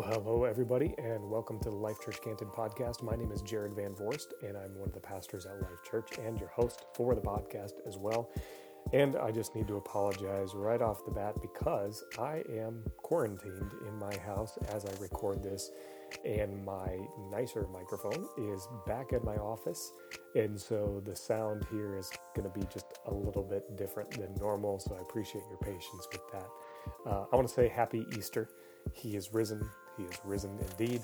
Well, hello, everybody, and welcome to the Life Church Canton podcast. My name is Jared Van Vorst, and I'm one of the pastors at Life Church and your host for the podcast as well. And I just need to apologize right off the bat because I am quarantined in my house as I record this, and my nicer microphone is back at my office. And so the sound here is going to be just a little bit different than normal. So I appreciate your patience with that. Uh, I want to say happy Easter. He is risen. He is risen indeed.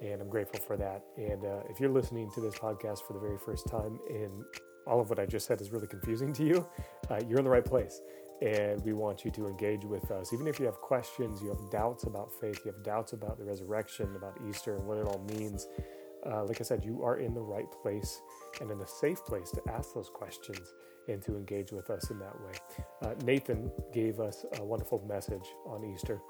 And I'm grateful for that. And uh, if you're listening to this podcast for the very first time and all of what I just said is really confusing to you, uh, you're in the right place. And we want you to engage with us. Even if you have questions, you have doubts about faith, you have doubts about the resurrection, about Easter, and what it all means. Uh, like I said, you are in the right place and in a safe place to ask those questions and to engage with us in that way. Uh, Nathan gave us a wonderful message on Easter,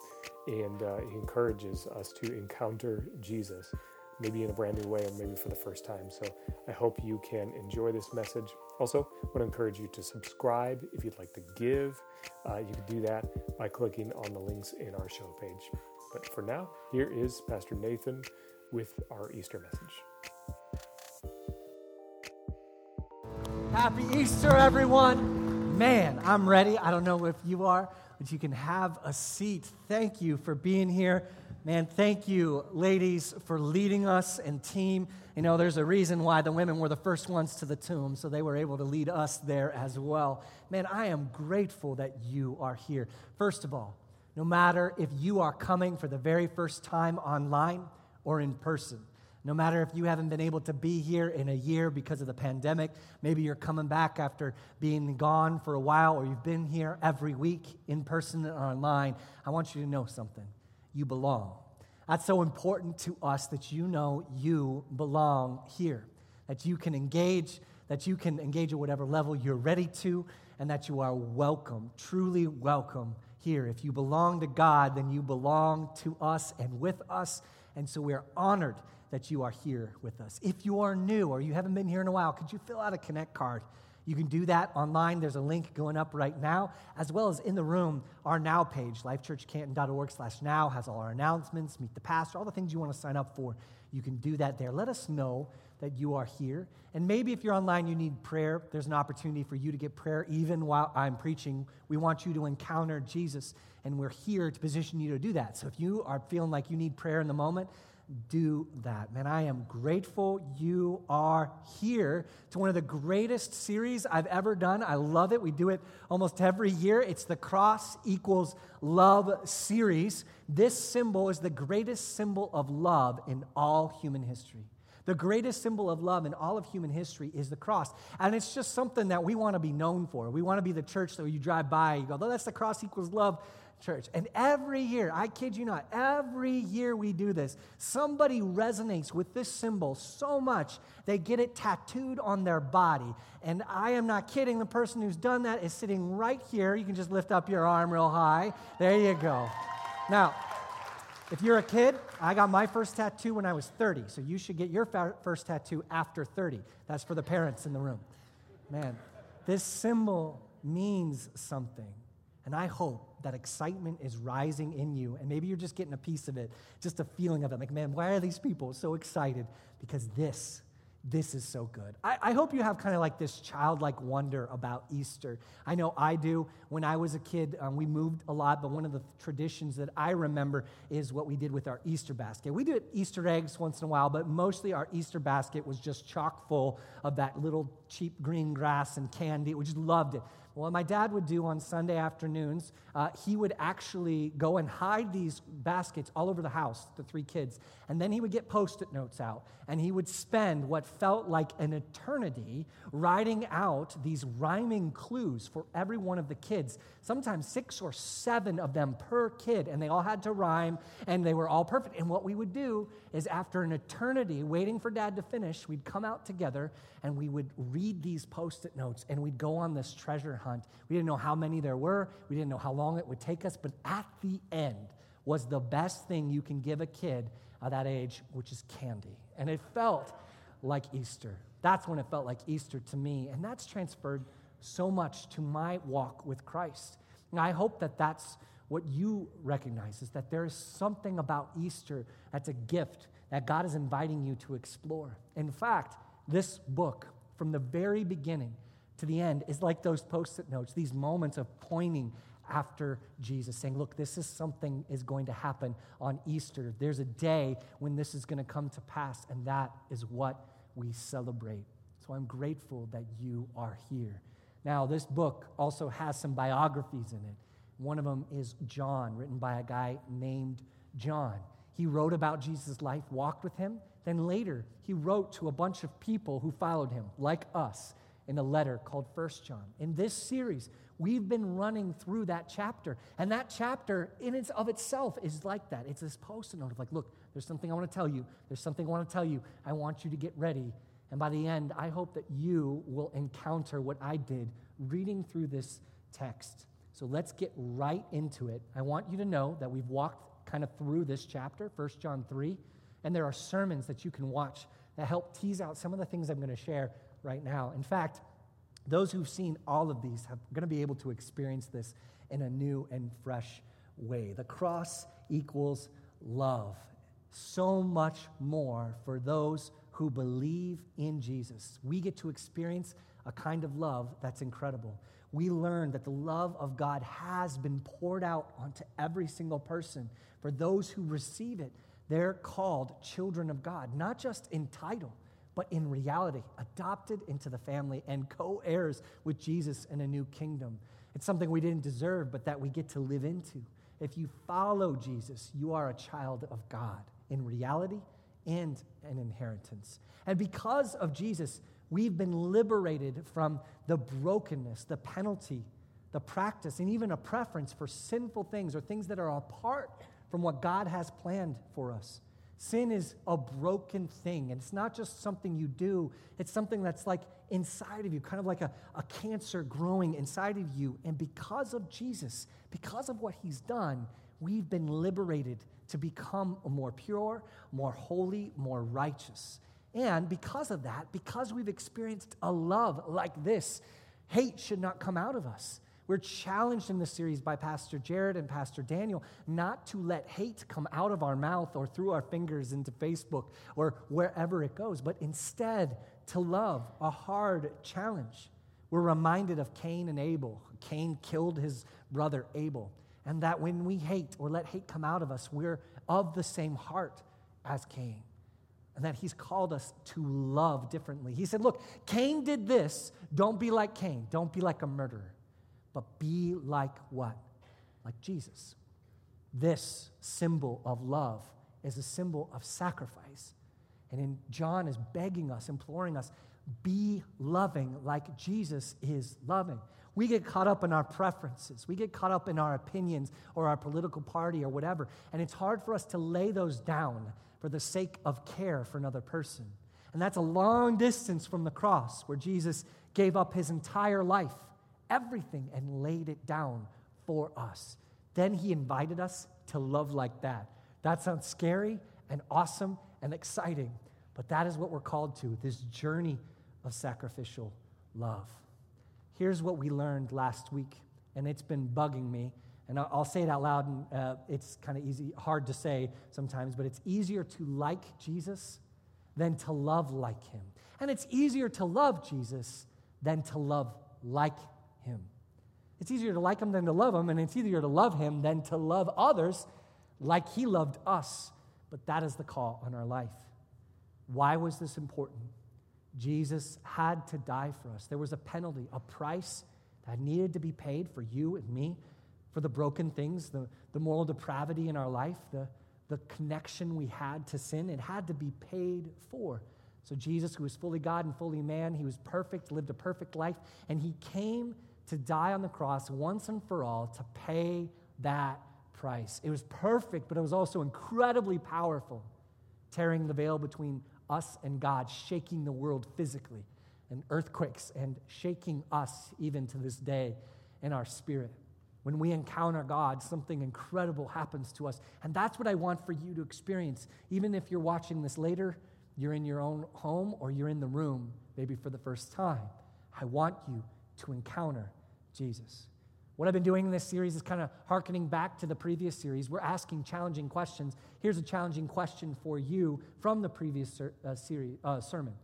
and uh, he encourages us to encounter Jesus, maybe in a brand new way, or maybe for the first time. So I hope you can enjoy this message. Also, I want to encourage you to subscribe if you'd like to give. Uh, you can do that by clicking on the links in our show page. But for now, here is Pastor Nathan with our Easter message. Happy Easter, everyone. Man, I'm ready. I don't know if you are, but you can have a seat. Thank you for being here. Man, thank you, ladies, for leading us and team. You know, there's a reason why the women were the first ones to the tomb, so they were able to lead us there as well. Man, I am grateful that you are here. First of all, no matter if you are coming for the very first time online or in person, no matter if you haven't been able to be here in a year because of the pandemic, maybe you're coming back after being gone for a while, or you've been here every week in person and online, I want you to know something. You belong. That's so important to us that you know you belong here, that you can engage, that you can engage at whatever level you're ready to, and that you are welcome, truly welcome here. If you belong to God, then you belong to us and with us. And so we're honored that you are here with us. If you are new or you haven't been here in a while, could you fill out a Connect card? You can do that online. There's a link going up right now, as well as in the room, our Now page, lifechurchcanton.org slash now, has all our announcements, meet the pastor, all the things you want to sign up for. You can do that there. Let us know that you are here. And maybe if you're online, you need prayer, there's an opportunity for you to get prayer even while I'm preaching. We want you to encounter Jesus, and we're here to position you to do that. So if you are feeling like you need prayer in the moment, do that. Man, I am grateful you are here to one of the greatest series I've ever done. I love it. We do it almost every year. It's the Cross Equals Love series. This symbol is the greatest symbol of love in all human history. The greatest symbol of love in all of human history is the cross. And it's just something that we want to be known for. We want to be the church that you drive by, you go, oh, that's the cross equals love church. And every year, I kid you not, every year we do this, somebody resonates with this symbol so much they get it tattooed on their body. And I am not kidding, the person who's done that is sitting right here. You can just lift up your arm real high. There you go. Now, if you're a kid, I got my first tattoo when I was 30, so you should get your first tattoo after 30. That's for the parents in the room. Man, this symbol means something. And I hope that excitement is rising in you. And maybe you're just getting a piece of it, just a feeling of it. Like, man, why are these people so excited? Because this, this is so good. I, I hope you have kind of like this childlike wonder about Easter. I know I do. When I was a kid, um, we moved a lot, but one of the traditions that I remember is what we did with our Easter basket. We did Easter eggs once in a while, but mostly our Easter basket was just chock full of that little cheap green grass and candy. We just loved it. What my dad would do on Sunday afternoons, uh, he would actually go and hide these baskets all over the house, the three kids. And then he would get post it notes out. And he would spend what felt like an eternity writing out these rhyming clues for every one of the kids, sometimes six or seven of them per kid. And they all had to rhyme, and they were all perfect. And what we would do is, after an eternity waiting for dad to finish, we'd come out together and we would read these post it notes and we'd go on this treasure hunt. We didn't know how many there were, we didn't know how long it would take us, but at the end was the best thing you can give a kid at that age, which is candy. And it felt like Easter. That's when it felt like Easter to me. And that's transferred so much to my walk with Christ. And I hope that that's what you recognize is that there is something about Easter that's a gift that God is inviting you to explore. In fact, this book, from the very beginning to the end, is like those post it notes, these moments of pointing after Jesus, saying, Look, this is something is going to happen on Easter. There's a day when this is going to come to pass, and that is what we celebrate. So I'm grateful that you are here. Now, this book also has some biographies in it. One of them is John, written by a guy named John. He wrote about Jesus' life, walked with him. Then later, he wrote to a bunch of people who followed him, like us, in a letter called First John. In this series, we've been running through that chapter. And that chapter, in its of itself, is like that. It's this post-it note of like, look, there's something I want to tell you. There's something I want to tell you. I want you to get ready. And by the end, I hope that you will encounter what I did reading through this text. So let's get right into it. I want you to know that we've walked kind of through this chapter, 1 John 3, and there are sermons that you can watch that help tease out some of the things I'm going to share right now. In fact, those who've seen all of these are going to be able to experience this in a new and fresh way. The cross equals love. So much more for those who believe in Jesus. We get to experience a kind of love that's incredible. We learn that the love of God has been poured out onto every single person. For those who receive it, they're called children of God, not just in title, but in reality, adopted into the family and co heirs with Jesus in a new kingdom. It's something we didn't deserve, but that we get to live into. If you follow Jesus, you are a child of God in reality and an inheritance. And because of Jesus, we've been liberated from the brokenness, the penalty, the practice, and even a preference for sinful things or things that are apart from what God has planned for us. Sin is a broken thing, and it's not just something you do, it's something that's like inside of you, kind of like a, a cancer growing inside of you. And because of Jesus, because of what he's done, we've been liberated to become more pure, more holy, more righteous. And because of that, because we've experienced a love like this, hate should not come out of us. We're challenged in this series by Pastor Jared and Pastor Daniel not to let hate come out of our mouth or through our fingers into Facebook or wherever it goes, but instead to love, a hard challenge. We're reminded of Cain and Abel. Cain killed his brother Abel. And that when we hate or let hate come out of us, we're of the same heart as Cain. And that he's called us to love differently. He said, Look, Cain did this. Don't be like Cain. Don't be like a murderer but be like what? Like Jesus. This symbol of love is a symbol of sacrifice. And in John is begging us, imploring us, be loving like Jesus is loving. We get caught up in our preferences. We get caught up in our opinions or our political party or whatever. And it's hard for us to lay those down for the sake of care for another person. And that's a long distance from the cross where Jesus gave up his entire life everything and laid it down for us. Then he invited us to love like that. That sounds scary and awesome and exciting, but that is what we're called to this journey of sacrificial love. Here's what we learned last week, and it's been bugging me. And I'll say it out loud, and uh, it's kind of easy, hard to say sometimes, but it's easier to like Jesus than to love like him. And it's easier to love Jesus than to love like him. It's easier to like him than to love him, and it's easier to love him than to love others like he loved us. But that is the call on our life. Why was this important? Jesus had to die for us. There was a penalty, a price that needed to be paid for you and me, for the broken things, the, the moral depravity in our life, the, the connection we had to sin. It had to be paid for. So, Jesus, who was fully God and fully man, he was perfect, lived a perfect life, and he came to die on the cross once and for all to pay that price. It was perfect, but it was also incredibly powerful, tearing the veil between us and God, shaking the world physically, and earthquakes, and shaking us even to this day in our spirit. When we encounter God, something incredible happens to us. And that's what I want for you to experience. Even if you're watching this later, you're in your own home, or you're in the room, maybe for the first time. I want you to encounter Jesus. What I've been doing in this series is kind of harkening back to the previous series. We're asking challenging questions. Here's a challenging question for you from the previous ser- uh, series, uh, sermon.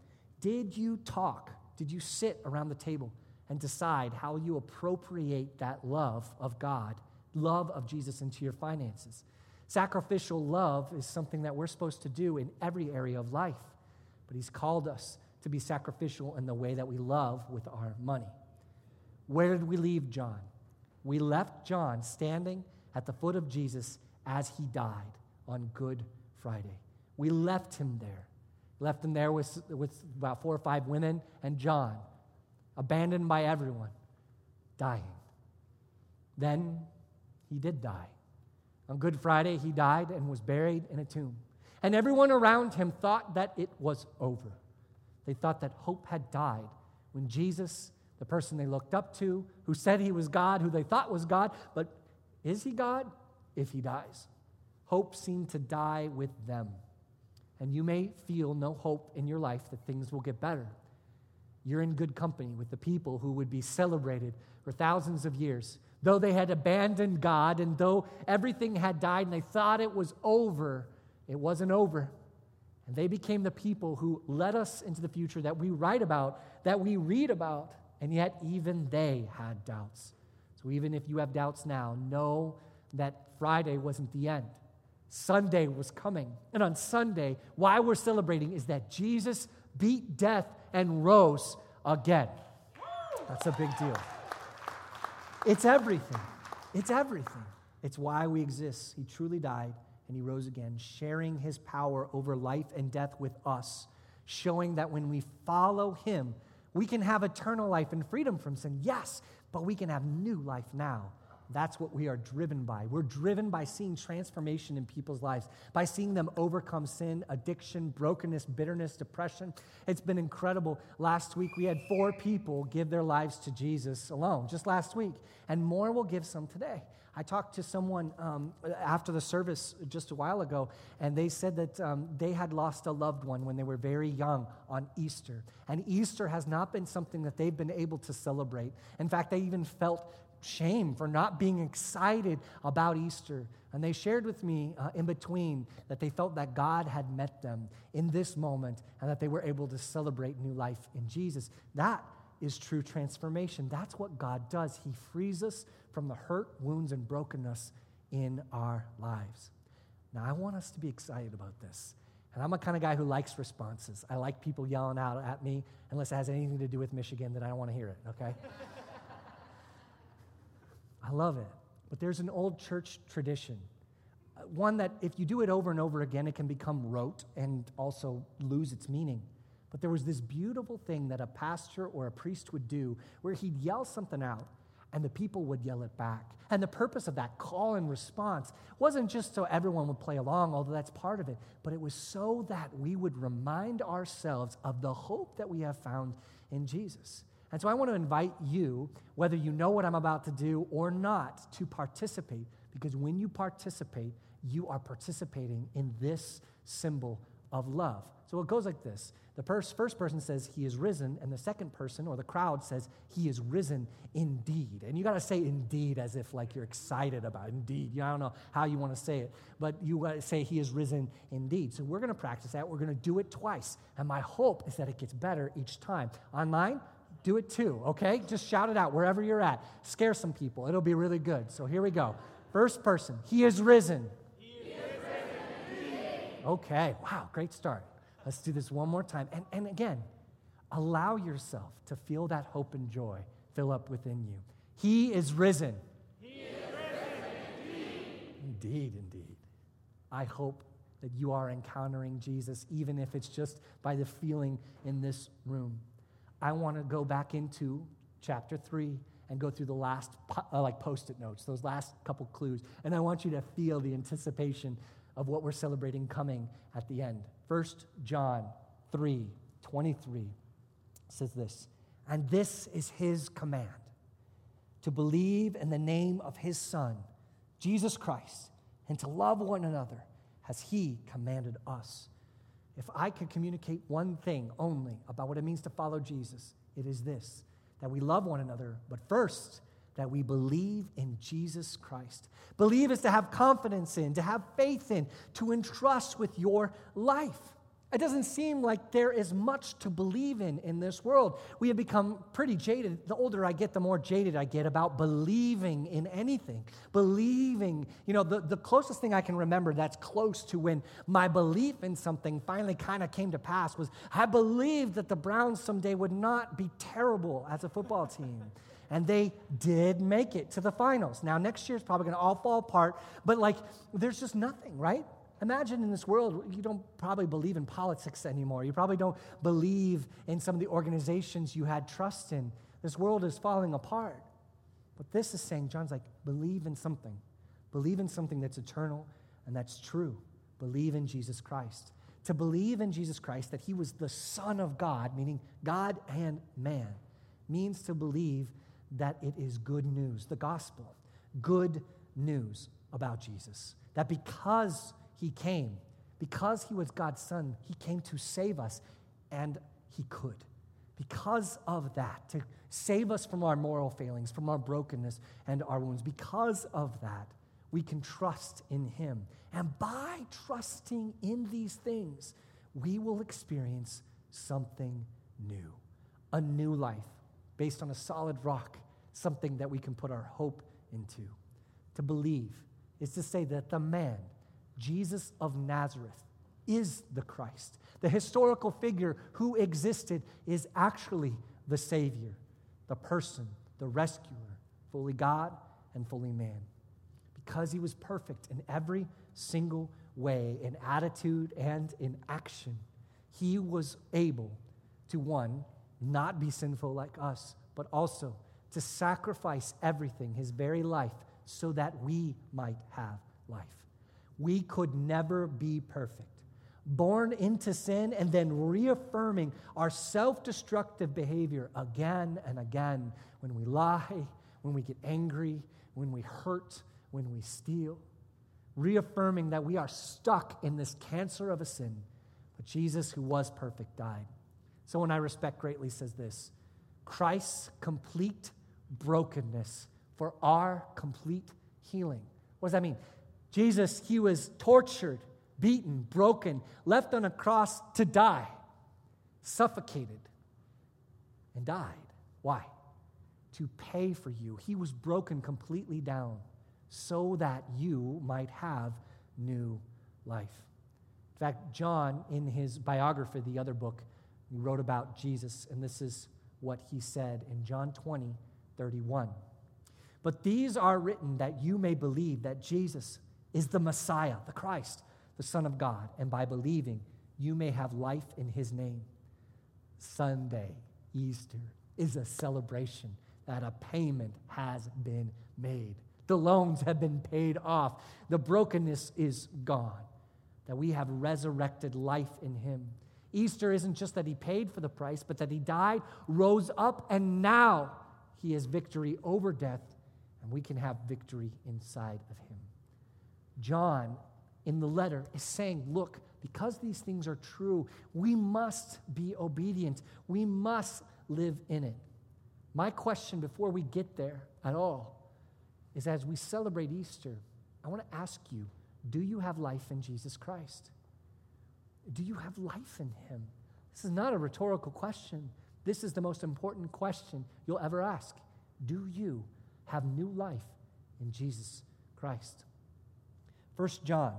Did you talk? Did you sit around the table and decide how you appropriate that love of God, love of Jesus into your finances? Sacrificial love is something that we're supposed to do in every area of life, but He's called us to be sacrificial in the way that we love with our money. Where did we leave John? We left John standing at the foot of Jesus as he died on Good Friday. We left him there. Left him there with, with about four or five women and John, abandoned by everyone, dying. Then he did die. On Good Friday, he died and was buried in a tomb. And everyone around him thought that it was over. They thought that hope had died when Jesus the person they looked up to, who said he was God, who they thought was God, but is he God if he dies? Hope seemed to die with them. And you may feel no hope in your life that things will get better. You're in good company with the people who would be celebrated for thousands of years. Though they had abandoned God and though everything had died and they thought it was over, it wasn't over. And they became the people who led us into the future that we write about, that we read about. And yet, even they had doubts. So, even if you have doubts now, know that Friday wasn't the end. Sunday was coming. And on Sunday, why we're celebrating is that Jesus beat death and rose again. That's a big deal. It's everything. It's everything. It's why we exist. He truly died and he rose again, sharing his power over life and death with us, showing that when we follow him, we can have eternal life and freedom from sin, yes, but we can have new life now. That's what we are driven by. We're driven by seeing transformation in people's lives, by seeing them overcome sin, addiction, brokenness, bitterness, depression. It's been incredible. Last week, we had four people give their lives to Jesus alone, just last week, and more will give some today. I talked to someone um, after the service just a while ago, and they said that um, they had lost a loved one when they were very young on Easter. And Easter has not been something that they've been able to celebrate. In fact, they even felt shame for not being excited about Easter. And they shared with me uh, in between that they felt that God had met them in this moment and that they were able to celebrate new life in Jesus. That is true transformation. That's what God does. He frees us from the hurt, wounds, and brokenness in our lives. Now, I want us to be excited about this. And I'm a kind of guy who likes responses. I like people yelling out at me unless it has anything to do with Michigan that I don't want to hear it, okay? I love it. But there's an old church tradition, uh, one that if you do it over and over again, it can become rote and also lose its meaning. But there was this beautiful thing that a pastor or a priest would do where he'd yell something out and the people would yell it back. And the purpose of that call and response wasn't just so everyone would play along, although that's part of it, but it was so that we would remind ourselves of the hope that we have found in Jesus. And so I want to invite you, whether you know what I'm about to do or not, to participate, because when you participate, you are participating in this symbol of love. So it goes like this the first, first person says, He is risen, and the second person or the crowd says, He is risen indeed. And you got to say indeed as if like you're excited about it. indeed. You, I don't know how you want to say it, but you got to say He is risen indeed. So we're going to practice that. We're going to do it twice. And my hope is that it gets better each time. Online, do it too, okay? Just shout it out wherever you're at. Scare some people. It'll be really good. So here we go. First person, He is risen. He is risen okay, wow, great start. Let's do this one more time. And, and again, allow yourself to feel that hope and joy fill up within you. He is risen. He is risen indeed. Indeed, indeed. I hope that you are encountering Jesus, even if it's just by the feeling in this room. I want to go back into chapter 3 and go through the last uh, like post-it notes those last couple clues and i want you to feel the anticipation of what we're celebrating coming at the end 1 John 3 23 says this, and this is his command to believe in the name of his Son, Jesus Christ, and to love one another as he commanded us. If I could communicate one thing only about what it means to follow Jesus, it is this that we love one another, but first, that we believe in Jesus Christ. Believe is to have confidence in, to have faith in, to entrust with your life. It doesn't seem like there is much to believe in in this world. We have become pretty jaded. The older I get, the more jaded I get about believing in anything. Believing, you know, the, the closest thing I can remember that's close to when my belief in something finally kind of came to pass was I believed that the Browns someday would not be terrible as a football team. And they did make it to the finals. Now, next year is probably going to all fall apart, but like, there's just nothing, right? Imagine in this world, you don't probably believe in politics anymore. You probably don't believe in some of the organizations you had trust in. This world is falling apart. But this is saying, John's like, believe in something. Believe in something that's eternal and that's true. Believe in Jesus Christ. To believe in Jesus Christ, that he was the Son of God, meaning God and man, means to believe that it is good news, the gospel, good news about Jesus. That because he came. Because he was God's son, he came to save us, and he could. Because of that, to save us from our moral failings, from our brokenness and our wounds, because of that, we can trust in him. And by trusting in these things, we will experience something new a new life based on a solid rock, something that we can put our hope into. To believe is to say that the man, Jesus of Nazareth is the Christ. The historical figure who existed is actually the Savior, the person, the rescuer, fully God and fully man. Because he was perfect in every single way, in attitude and in action, he was able to, one, not be sinful like us, but also to sacrifice everything, his very life, so that we might have life. We could never be perfect. Born into sin and then reaffirming our self destructive behavior again and again when we lie, when we get angry, when we hurt, when we steal. Reaffirming that we are stuck in this cancer of a sin. But Jesus, who was perfect, died. Someone I respect greatly says this Christ's complete brokenness for our complete healing. What does that mean? Jesus, he was tortured, beaten, broken, left on a cross to die, suffocated, and died. Why? To pay for you. He was broken completely down so that you might have new life. In fact, John, in his biography, the other book, wrote about Jesus, and this is what he said in John 20, 31. But these are written that you may believe that Jesus is the Messiah, the Christ, the Son of God, and by believing, you may have life in his name. Sunday, Easter, is a celebration that a payment has been made. The loans have been paid off. The brokenness is gone. That we have resurrected life in him. Easter isn't just that he paid for the price, but that he died, rose up, and now he has victory over death, and we can have victory inside of him. John in the letter is saying, look, because these things are true, we must be obedient. We must live in it. My question before we get there at all is as we celebrate Easter, I want to ask you do you have life in Jesus Christ? Do you have life in Him? This is not a rhetorical question. This is the most important question you'll ever ask. Do you have new life in Jesus Christ? 1 John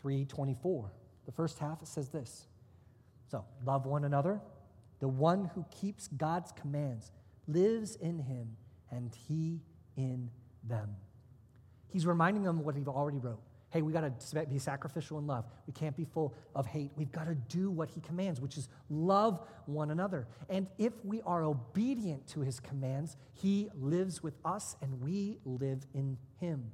3:24. The first half it says this. So, love one another. The one who keeps God's commands lives in him and he in them. He's reminding them what he already wrote. Hey, we got to be sacrificial in love. We can't be full of hate. We've got to do what he commands, which is love one another. And if we are obedient to his commands, he lives with us and we live in him.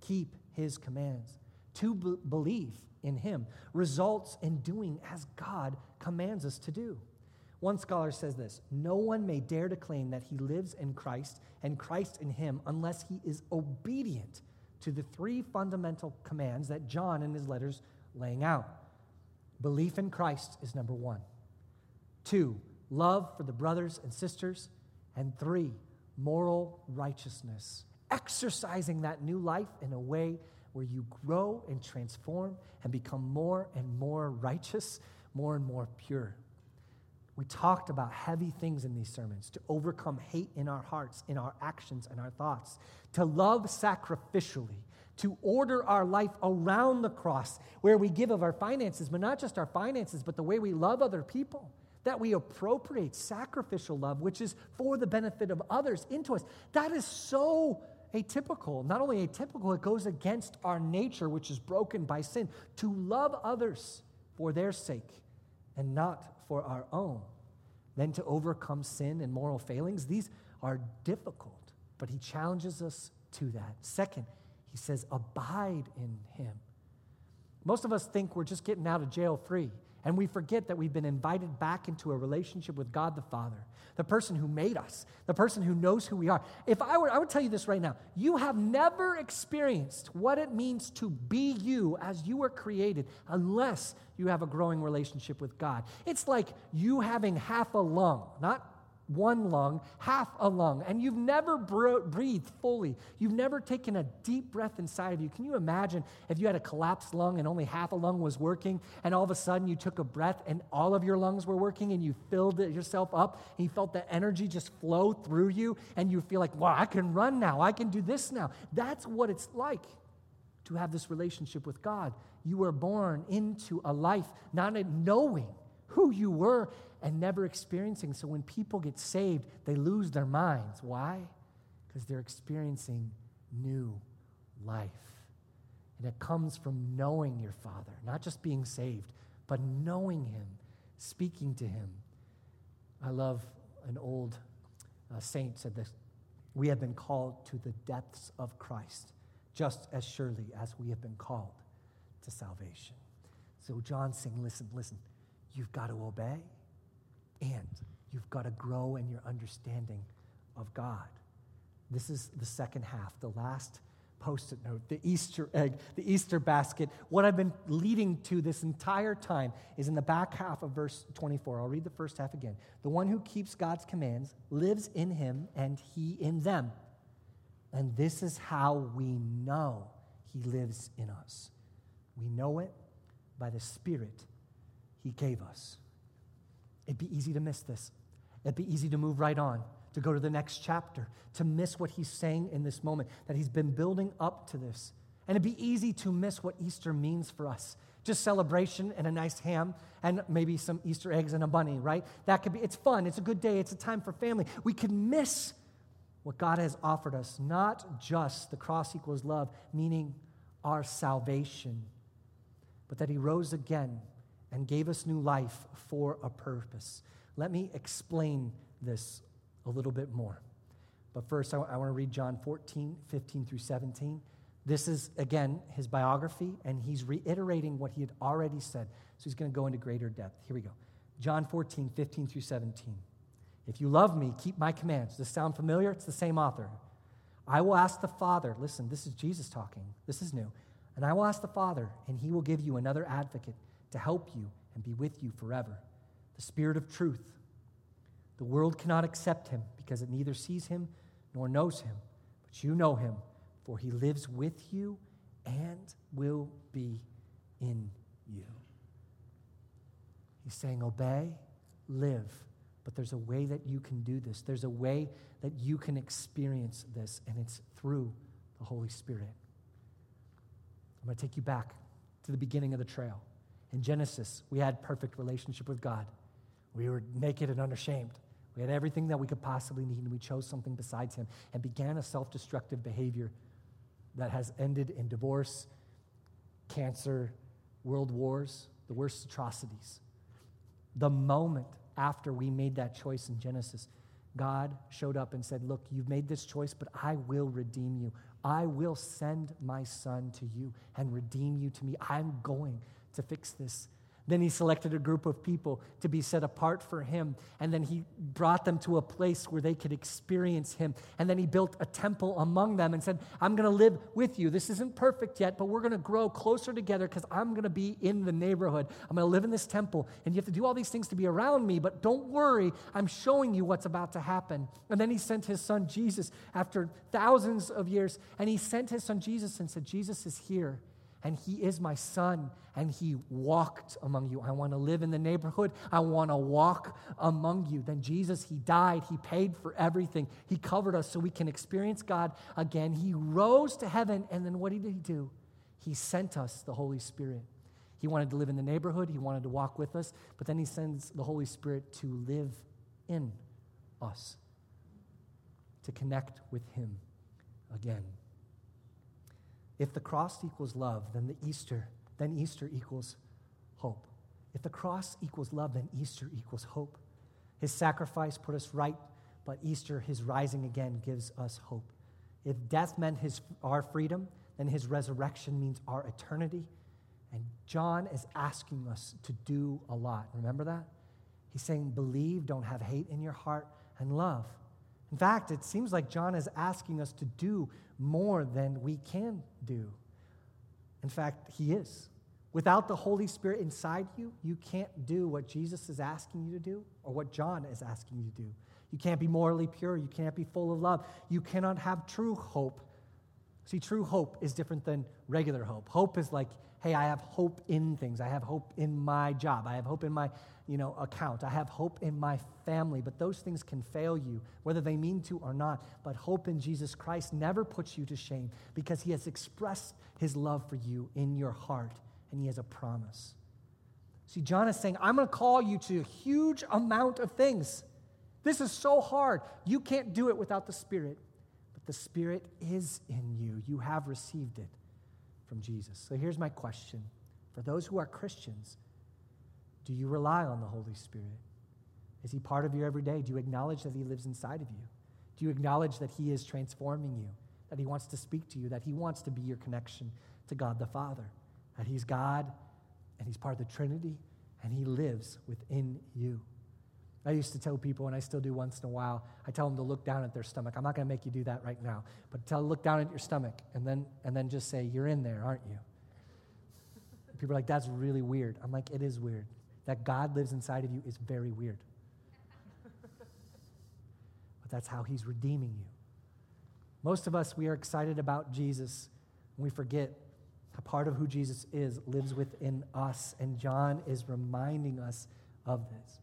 Keep his commands. To b- believe in him results in doing as God commands us to do. One scholar says this No one may dare to claim that he lives in Christ and Christ in him unless he is obedient to the three fundamental commands that John in his letters laying out. Belief in Christ is number 1. 2. Two, love for the brothers and sisters, and 3. moral righteousness, exercising that new life in a way where you grow and transform and become more and more righteous, more and more pure. We talked about heavy things in these sermons to overcome hate in our hearts, in our actions, and our thoughts, to love sacrificially, to order our life around the cross, where we give of our finances, but not just our finances, but the way we love other people that we appropriate sacrificial love, which is for the benefit of others, into us. That is so atypical. Not only atypical, it goes against our nature, which is broken by sin, to love others for their sake and not for our own. Then to overcome sin and moral failings. These are difficult, but he challenges us to that. Second, he says, abide in him. Most of us think we're just getting out of jail free. And we forget that we've been invited back into a relationship with God the Father, the person who made us, the person who knows who we are. If I were, I would tell you this right now you have never experienced what it means to be you as you were created unless you have a growing relationship with God. It's like you having half a lung, not one lung, half a lung, and you've never breathed fully. You've never taken a deep breath inside of you. Can you imagine if you had a collapsed lung and only half a lung was working, and all of a sudden you took a breath and all of your lungs were working and you filled yourself up and you felt the energy just flow through you and you feel like, wow, I can run now. I can do this now. That's what it's like to have this relationship with God. You were born into a life not knowing who you were and never experiencing. So when people get saved, they lose their minds. Why? Because they're experiencing new life. And it comes from knowing your Father, not just being saved, but knowing Him, speaking to Him. I love an old uh, saint said this We have been called to the depths of Christ, just as surely as we have been called to salvation. So John's saying, Listen, listen, you've got to obey. And you've got to grow in your understanding of God. This is the second half, the last post it note, the Easter egg, the Easter basket. What I've been leading to this entire time is in the back half of verse 24. I'll read the first half again. The one who keeps God's commands lives in him and he in them. And this is how we know he lives in us. We know it by the Spirit he gave us. It'd be easy to miss this. It'd be easy to move right on, to go to the next chapter, to miss what he's saying in this moment, that he's been building up to this. And it'd be easy to miss what Easter means for us. Just celebration and a nice ham and maybe some Easter eggs and a bunny, right? That could be, it's fun, it's a good day, it's a time for family. We could miss what God has offered us, not just the cross equals love, meaning our salvation, but that He rose again and gave us new life for a purpose. Let me explain this a little bit more. But first, I, want to read John 14, 15 through 17. This is, again, his biography, and he's reiterating what he had already said. So he's going to go into greater depth. Here we go. John 14, 15 through 17. If you love me, keep my commands. Does this sound familiar? It's the same author. I will ask the Father, listen, this is Jesus talking. This is new. And I will ask the Father, and he will give you another advocate to help you and be with you forever. The Spirit of truth. The world cannot accept him because it neither sees him nor knows him, but you know him, for he lives with you and will be in you. He's saying, Obey, live. But there's a way that you can do this. There's a way that you can experience this, and it's through the Holy Spirit. I'm going to take you back to the beginning of the trail. In Genesis, we had perfect relationship with God. We were naked and unashamed. We had everything that we could possibly need, and we chose something besides Him and began a self destructive behavior that has ended in divorce, cancer, world wars, the worst atrocities. The moment after we made that choice in Genesis, God showed up and said, Look, you've made this choice, but I will redeem you. I will send my son to you and redeem you to me. I'm going to fix this. Then he selected a group of people to be set apart for him. And then he brought them to a place where they could experience him. And then he built a temple among them and said, I'm going to live with you. This isn't perfect yet, but we're going to grow closer together because I'm going to be in the neighborhood. I'm going to live in this temple. And you have to do all these things to be around me, but don't worry. I'm showing you what's about to happen. And then he sent his son Jesus after thousands of years. And he sent his son Jesus and said, Jesus is here and he is my son, and he walked among you. I want to live in the neighborhood. I want to walk among you. Then Jesus, he died. He paid for everything. He covered us so we can experience God again. He rose to heaven, and then what did he do? He sent us the Holy Spirit. He wanted to live in the neighborhood, he wanted to walk with us, but then he sends the Holy Spirit to live in us, to connect with him again. If the cross equals love, then the Easter, then Easter equals hope. If the cross equals love, then Easter equals hope. His sacrifice put us right, but Easter, his rising again, gives us hope. If death meant his, our freedom, then his resurrection means our eternity. And John is asking us to do a lot. Remember that? He's saying, believe, don't have hate in your heart, and love. In fact, it seems like John is asking us to do more than we can do. In fact, He is. Without the Holy Spirit inside you, you can't do what Jesus is asking you to do or what John is asking you to do. You can't be morally pure. You can't be full of love. You cannot have true hope. See, true hope is different than regular hope. Hope is like, hey, I have hope in things. I have hope in my job. I have hope in my you know, account. I have hope in my family, but those things can fail you, whether they mean to or not. But hope in Jesus Christ never puts you to shame because he has expressed his love for you in your heart and he has a promise. See, John is saying, I'm going to call you to a huge amount of things. This is so hard. You can't do it without the Spirit, the Spirit is in you. You have received it from Jesus. So here's my question for those who are Christians do you rely on the Holy Spirit? Is He part of your everyday? Do you acknowledge that He lives inside of you? Do you acknowledge that He is transforming you, that He wants to speak to you, that He wants to be your connection to God the Father, that He's God and He's part of the Trinity and He lives within you? I used to tell people, and I still do once in a while, I tell them to look down at their stomach. I'm not going to make you do that right now, but tell look down at your stomach and then, and then just say, You're in there, aren't you? People are like, That's really weird. I'm like, It is weird that God lives inside of you is very weird. but that's how He's redeeming you. Most of us, we are excited about Jesus, and we forget a part of who Jesus is lives within us, and John is reminding us of this.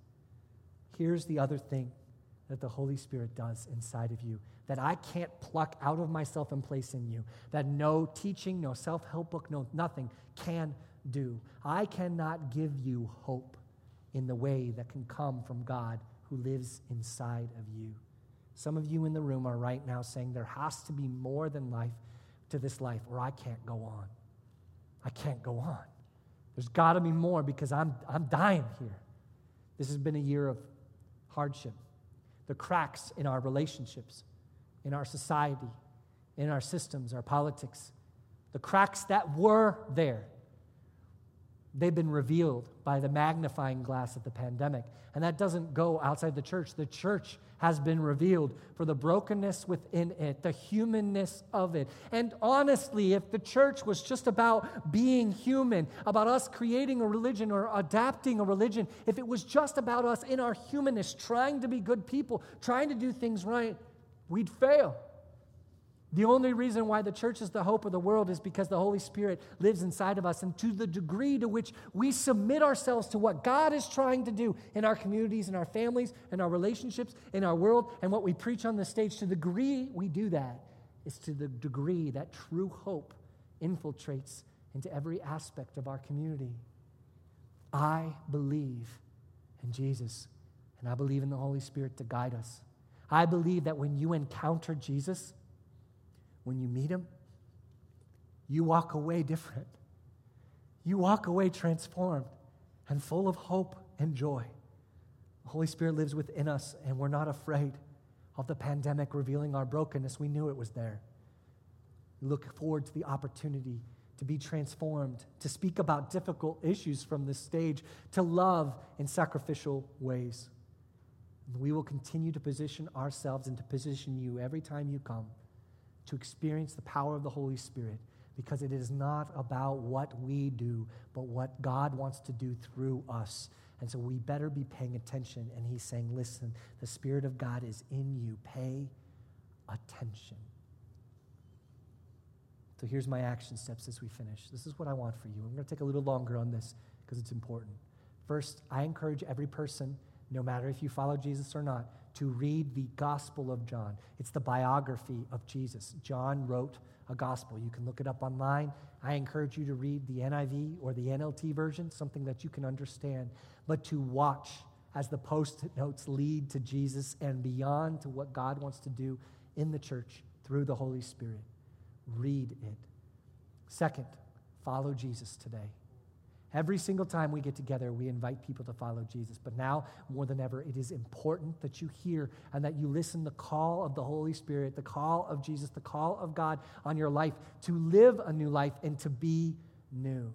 Here's the other thing that the Holy Spirit does inside of you that I can't pluck out of myself and place in you, that no teaching, no self help book, no nothing can do. I cannot give you hope in the way that can come from God who lives inside of you. Some of you in the room are right now saying there has to be more than life to this life, or I can't go on. I can't go on. There's got to be more because I'm, I'm dying here. This has been a year of hardship. The cracks in our relationships, in our society, in our systems, our politics, the cracks that were there They've been revealed by the magnifying glass of the pandemic. And that doesn't go outside the church. The church has been revealed for the brokenness within it, the humanness of it. And honestly, if the church was just about being human, about us creating a religion or adapting a religion, if it was just about us in our humanness, trying to be good people, trying to do things right, we'd fail. The only reason why the church is the hope of the world is because the Holy Spirit lives inside of us. And to the degree to which we submit ourselves to what God is trying to do in our communities, in our families, in our relationships, in our world, and what we preach on the stage, to the degree we do that is to the degree that true hope infiltrates into every aspect of our community. I believe in Jesus, and I believe in the Holy Spirit to guide us. I believe that when you encounter Jesus, when you meet him, you walk away different. You walk away transformed and full of hope and joy. The Holy Spirit lives within us, and we're not afraid of the pandemic revealing our brokenness. We knew it was there. We look forward to the opportunity to be transformed, to speak about difficult issues from this stage, to love in sacrificial ways. We will continue to position ourselves and to position you every time you come to experience the power of the Holy Spirit because it is not about what we do, but what God wants to do through us. And so we better be paying attention. And he's saying, listen, the Spirit of God is in you. Pay attention. So here's my action steps as we finish. This is what I want for you. I'm going to take a little longer on this because it's important. First, I encourage every person, no matter if you follow Jesus or not, to read the Gospel of John. It's the biography of Jesus. John wrote a gospel. You can look it up online. I encourage you to read the NIV or the NLT version, something that you can understand, but to watch as the post notes lead to Jesus and beyond to what God wants to do in the church through the Holy Spirit. Read it. Second, follow Jesus today. Every single time we get together, we invite people to follow Jesus. But now, more than ever, it is important that you hear and that you listen the call of the Holy Spirit, the call of Jesus, the call of God on your life to live a new life and to be new.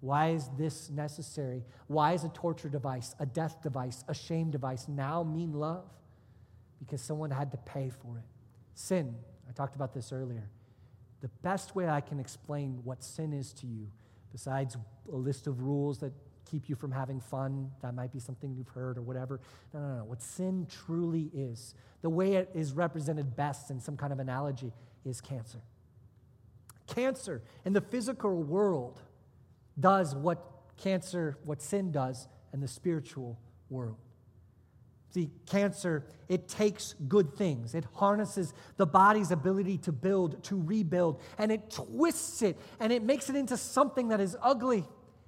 Why is this necessary? Why is a torture device, a death device, a shame device now mean love? Because someone had to pay for it. Sin, I talked about this earlier. The best way I can explain what sin is to you, besides a list of rules that keep you from having fun, that might be something you've heard or whatever. No, no, no. What sin truly is, the way it is represented best in some kind of analogy, is cancer. Cancer in the physical world does what cancer, what sin does in the spiritual world. See, cancer, it takes good things. It harnesses the body's ability to build, to rebuild, and it twists it and it makes it into something that is ugly.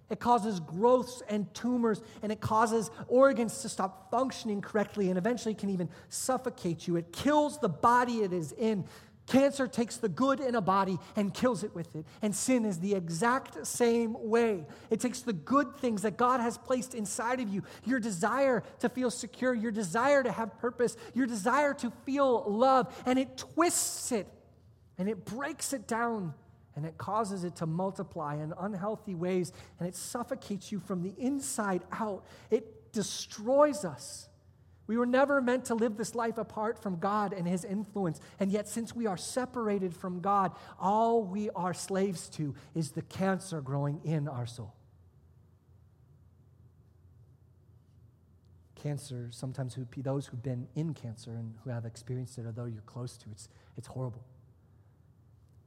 It causes growths and tumors, and it causes organs to stop functioning correctly and eventually can even suffocate you. It kills the body it is in. Cancer takes the good in a body and kills it with it. And sin is the exact same way. It takes the good things that God has placed inside of you your desire to feel secure, your desire to have purpose, your desire to feel love, and it twists it and it breaks it down and it causes it to multiply in unhealthy ways and it suffocates you from the inside out. It destroys us. We were never meant to live this life apart from God and His influence. And yet, since we are separated from God, all we are slaves to is the cancer growing in our soul. Cancer, sometimes who, those who've been in cancer and who have experienced it, although you're close to it, it's, it's horrible.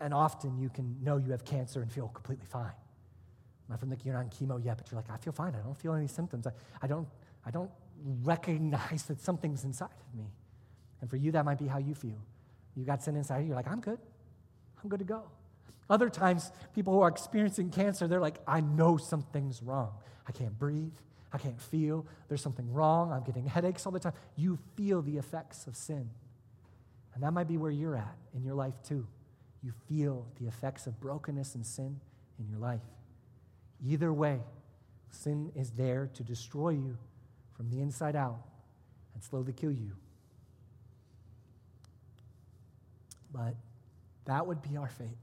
And often you can know you have cancer and feel completely fine. Not from the you're not on chemo yet, but you're like, I feel fine. I don't feel any symptoms. I, I, don't, I don't recognize that something's inside of me. And for you, that might be how you feel. You got sin inside you, you're like, I'm good. I'm good to go. Other times, people who are experiencing cancer, they're like, I know something's wrong. I can't breathe. I can't feel. There's something wrong. I'm getting headaches all the time. You feel the effects of sin. And that might be where you're at in your life, too. You feel the effects of brokenness and sin in your life. Either way, sin is there to destroy you from the inside out and slowly kill you. But that would be our fate,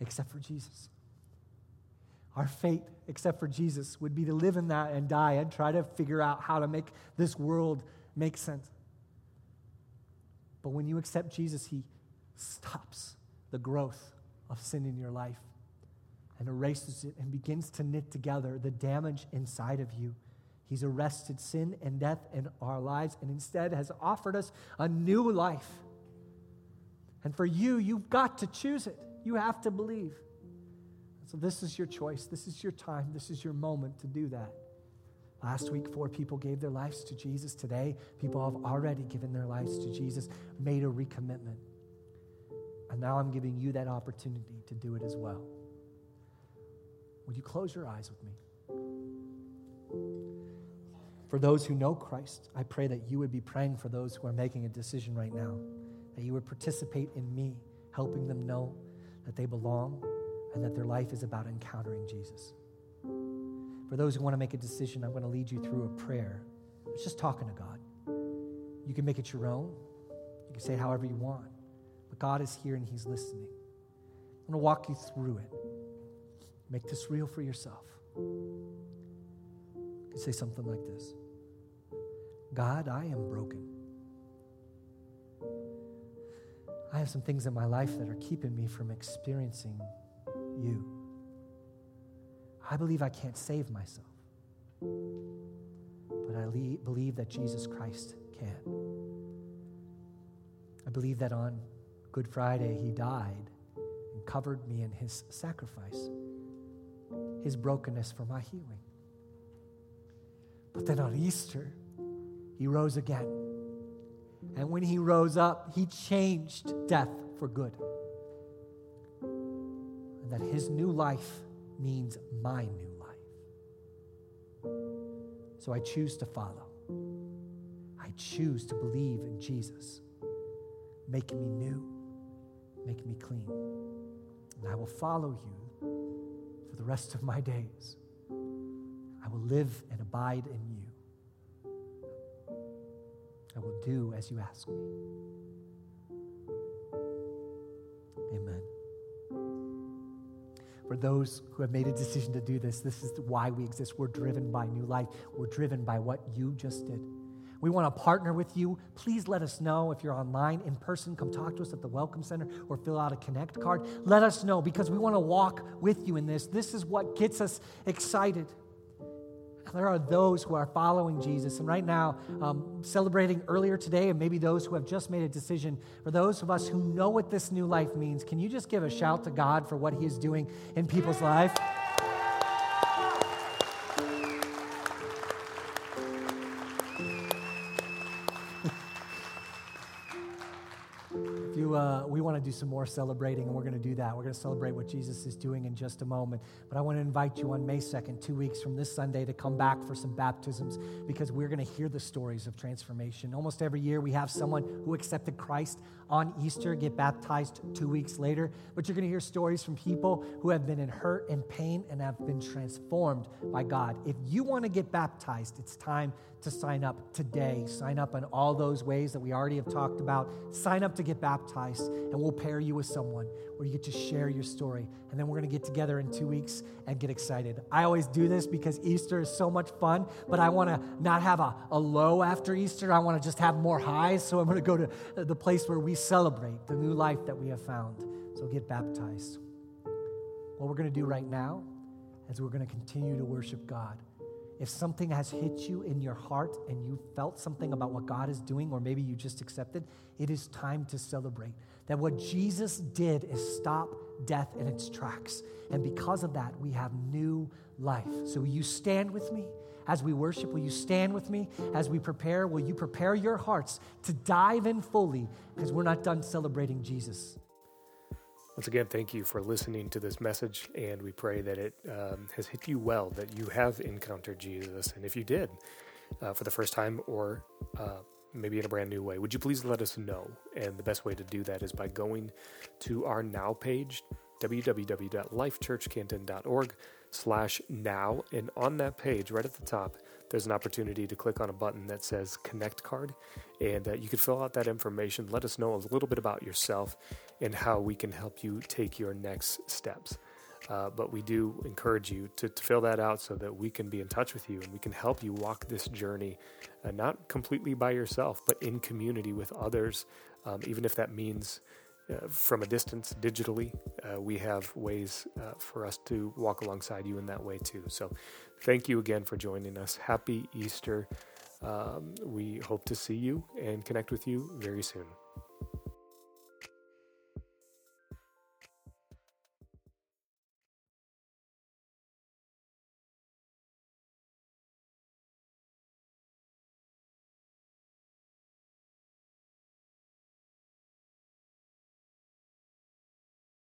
except for Jesus. Our fate, except for Jesus, would be to live in that and die and try to figure out how to make this world make sense. But when you accept Jesus, He stops the growth of sin in your life and erases it and begins to knit together the damage inside of you He's arrested sin and death in our lives and instead has offered us a new life. And for you, you've got to choose it. You have to believe. So, this is your choice. This is your time. This is your moment to do that. Last week, four people gave their lives to Jesus. Today, people have already given their lives to Jesus, made a recommitment. And now I'm giving you that opportunity to do it as well. Would you close your eyes with me? For those who know Christ, I pray that you would be praying for those who are making a decision right now, that you would participate in me, helping them know that they belong and that their life is about encountering Jesus. For those who want to make a decision, I'm going to lead you through a prayer. It's just talking to God. You can make it your own, you can say it however you want, but God is here and He's listening. I'm going to walk you through it. Make this real for yourself. You could say something like this God, I am broken. I have some things in my life that are keeping me from experiencing you. I believe I can't save myself, but I le- believe that Jesus Christ can. I believe that on Good Friday, He died and covered me in His sacrifice, His brokenness for my healing. But then on Easter, He rose again. And when He rose up, He changed death for good. And that His new life means my new life. So I choose to follow. I choose to believe in Jesus, making me new, making me clean. And I will follow you for the rest of my days. I will live and abide in you. I will do as you ask me. Amen. For those who have made a decision to do this, this is why we exist. We're driven by new life, we're driven by what you just did. We want to partner with you. Please let us know if you're online, in person, come talk to us at the Welcome Center or fill out a Connect card. Let us know because we want to walk with you in this. This is what gets us excited. There are those who are following Jesus, and right now, um, celebrating earlier today, and maybe those who have just made a decision. For those of us who know what this new life means, can you just give a shout to God for what He is doing in people's life? To do some more celebrating, and we're going to do that. We're going to celebrate what Jesus is doing in just a moment. But I want to invite you on May 2nd, two weeks from this Sunday, to come back for some baptisms because we're going to hear the stories of transformation. Almost every year, we have someone who accepted Christ on Easter get baptized two weeks later. But you're going to hear stories from people who have been in hurt and pain and have been transformed by God. If you want to get baptized, it's time to sign up today. Sign up in all those ways that we already have talked about. Sign up to get baptized, and we'll pair you with someone where you get to share your story. And then we're going to get together in two weeks and get excited. I always do this because Easter is so much fun, but I want to not have a, a low after Easter. I want to just have more highs. So I'm going to go to the place where we celebrate the new life that we have found. So get baptized. What we're going to do right now is we're going to continue to worship God if something has hit you in your heart and you felt something about what God is doing, or maybe you just accepted, it is time to celebrate. That what Jesus did is stop death in its tracks. And because of that, we have new life. So, will you stand with me as we worship? Will you stand with me as we prepare? Will you prepare your hearts to dive in fully because we're not done celebrating Jesus? Once again, thank you for listening to this message, and we pray that it um, has hit you well, that you have encountered Jesus. And if you did uh, for the first time or uh, maybe in a brand new way, would you please let us know? And the best way to do that is by going to our Now page, www.lifechurchcanton.org slash now. And on that page, right at the top, there's an opportunity to click on a button that says Connect Card. And uh, you can fill out that information. Let us know a little bit about yourself and how we can help you take your next steps. Uh, but we do encourage you to, to, fill that out so that we can be in touch with you and we can help you walk this journey, uh, not completely by yourself, but in community with others, um, even if that means uh, from a distance digitally. Uh, we have ways uh, for us to walk alongside you in that way too. So, thank you again for joining us. Happy Easter. Um, we hope to see you and connect with you very soon.